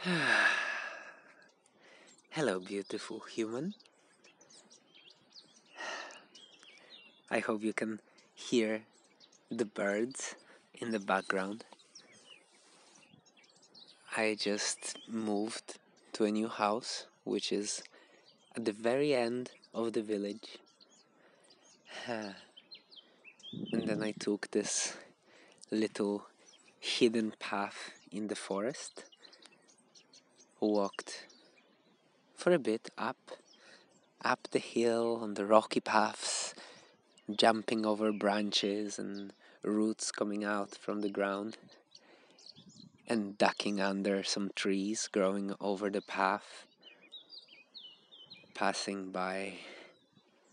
Hello, beautiful human. I hope you can hear the birds in the background. I just moved to a new house, which is at the very end of the village. and then I took this little hidden path in the forest walked for a bit up, up the hill on the rocky paths, jumping over branches and roots coming out from the ground, and ducking under some trees growing over the path, passing by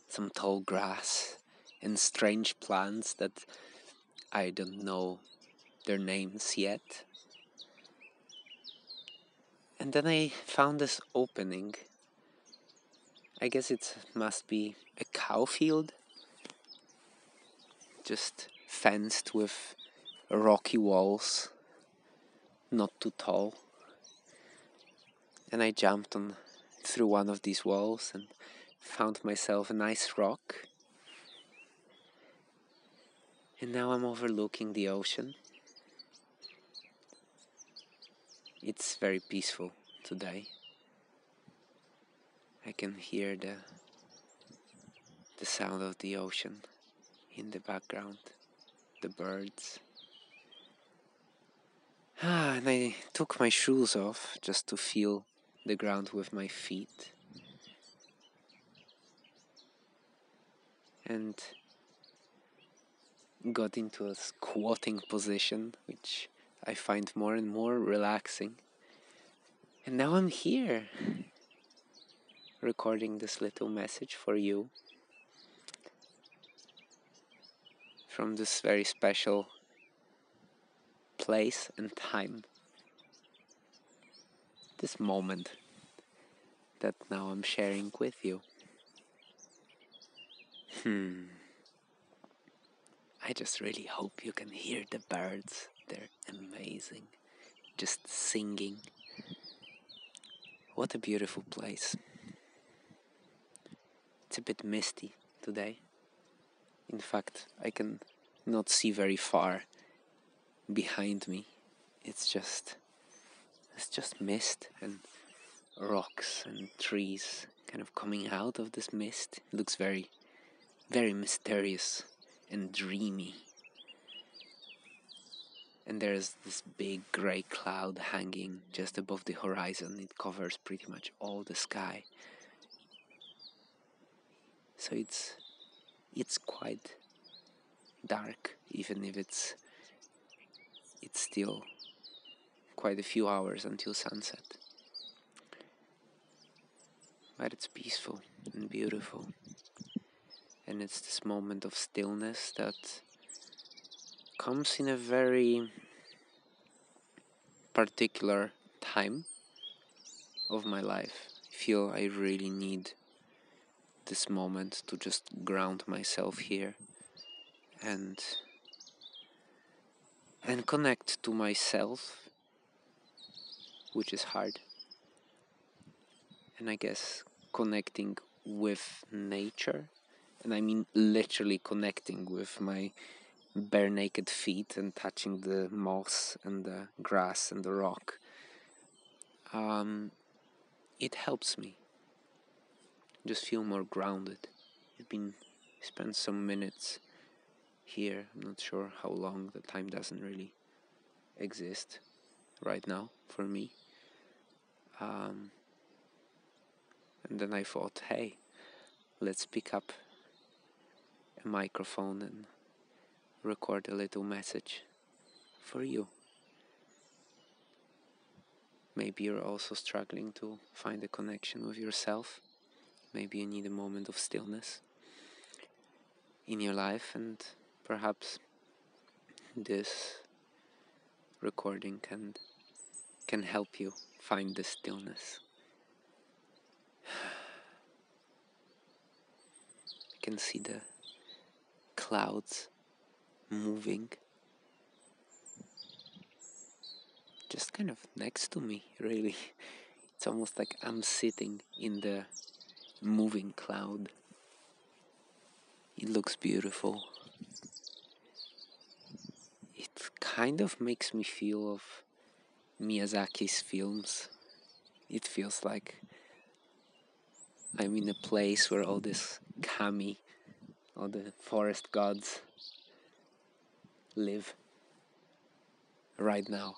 some tall grass and strange plants that I don't know their names yet. And then I found this opening. I guess it must be a cow field, just fenced with rocky walls, not too tall. And I jumped on through one of these walls and found myself a nice rock. And now I'm overlooking the ocean. It's very peaceful today. I can hear the the sound of the ocean in the background, the birds. Ah, and I took my shoes off just to feel the ground with my feet. And got into a squatting position, which I find more and more relaxing. And now I'm here recording this little message for you from this very special place and time. This moment that now I'm sharing with you. Hmm. I just really hope you can hear the birds they're amazing. Just singing. What a beautiful place. It's a bit misty today. In fact, I can not see very far behind me. It's just it's just mist and rocks and trees kind of coming out of this mist. It looks very very mysterious and dreamy and there's this big gray cloud hanging just above the horizon. It covers pretty much all the sky. So it's it's quite dark even if it's it's still quite a few hours until sunset. But it's peaceful and beautiful. And it's this moment of stillness that comes in a very particular time of my life. I feel I really need this moment to just ground myself here and and connect to myself which is hard and i guess connecting with nature and i mean literally connecting with my bare naked feet and touching the moss and the grass and the rock, um, it helps me just feel more grounded. I've been spent some minutes here. I'm not sure how long. The time doesn't really exist right now for me. Um, and then I thought, hey, let's pick up a microphone and record a little message for you. Maybe you're also struggling to find a connection with yourself. Maybe you need a moment of stillness in your life, and perhaps this recording can can help you find the stillness. You can see the clouds moving just kind of next to me, really. It's almost like I'm sitting in the moving cloud. It looks beautiful. It kind of makes me feel of Miyazaki's films. It feels like I'm in a place where all this kami, all the forest gods live right now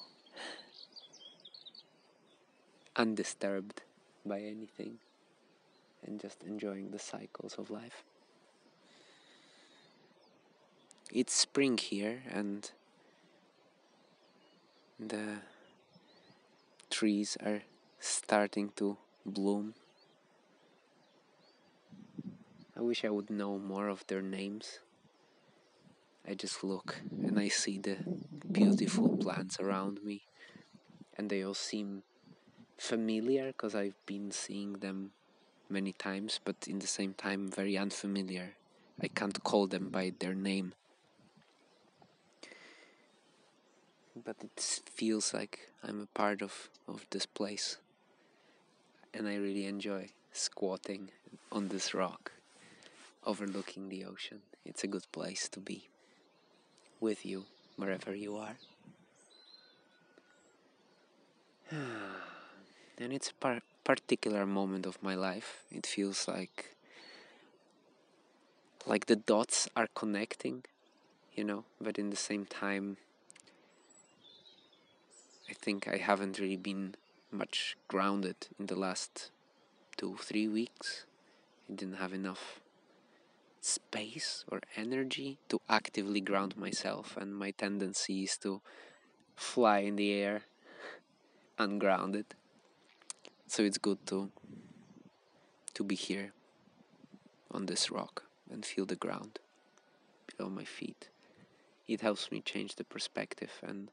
undisturbed by anything and just enjoying the cycles of life. It's spring here and the trees are starting to bloom. I wish I would know more of their names. I just look and I see the beautiful plants around me, and they all seem familiar because I've been seeing them many times, but in the same time, very unfamiliar. I can't call them by their name. But it feels like I'm a part of, of this place. And I really enjoy squatting on this rock overlooking the ocean. It's a good place to be with you wherever you are. and it's a par- particular moment of my life. It feels like like the dots are connecting, you know, but in the same time I think I haven't really been much grounded in the last 2 3 weeks. I didn't have enough space or energy to actively ground myself and my tendency is to fly in the air ungrounded. So it's good to to be here on this rock and feel the ground below my feet. It helps me change the perspective and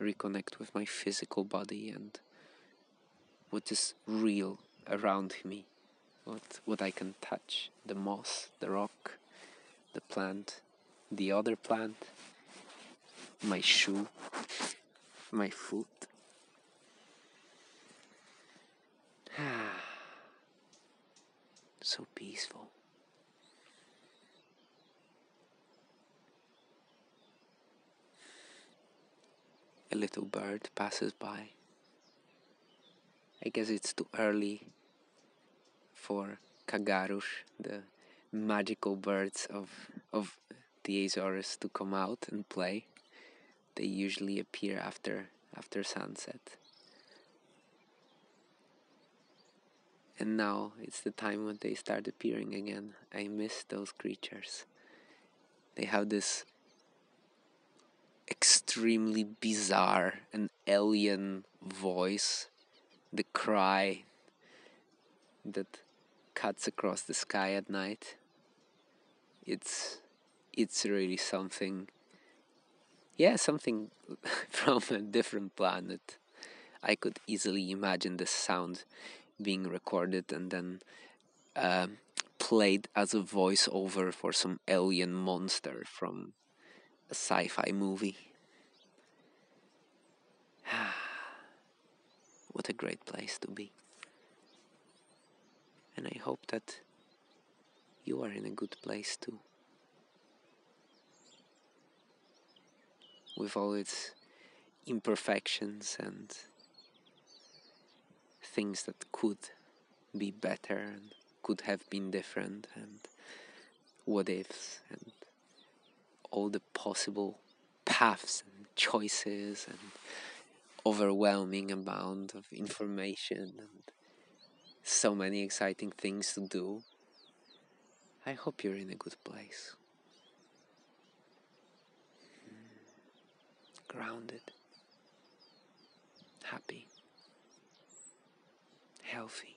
reconnect with my physical body and what is real around me what what I can touch? The moss the rock the plant the other plant my shoe my foot. So peaceful. A little bird passes by. I guess it's too early for cagarros, the magical birds of of the Azores, to come out and play. They usually appear after after sunset. And now it's the time when they start appearing again. I miss those creatures. They have this extremely bizarre and alien voice, the cry that cuts across the sky at night. It's it's really something. Yeah, something from a different planet. I could easily imagine the sound being recorded and then uh, played as a voiceover for some alien monster from a sci-fi movie. what a great place to be hope that you are in a good place too. With all its imperfections and things that could be better and could have been different and what ifs and all the possible paths and choices and overwhelming amount of information and so many exciting things to do. I hope you're in a good place. Grounded, happy, healthy.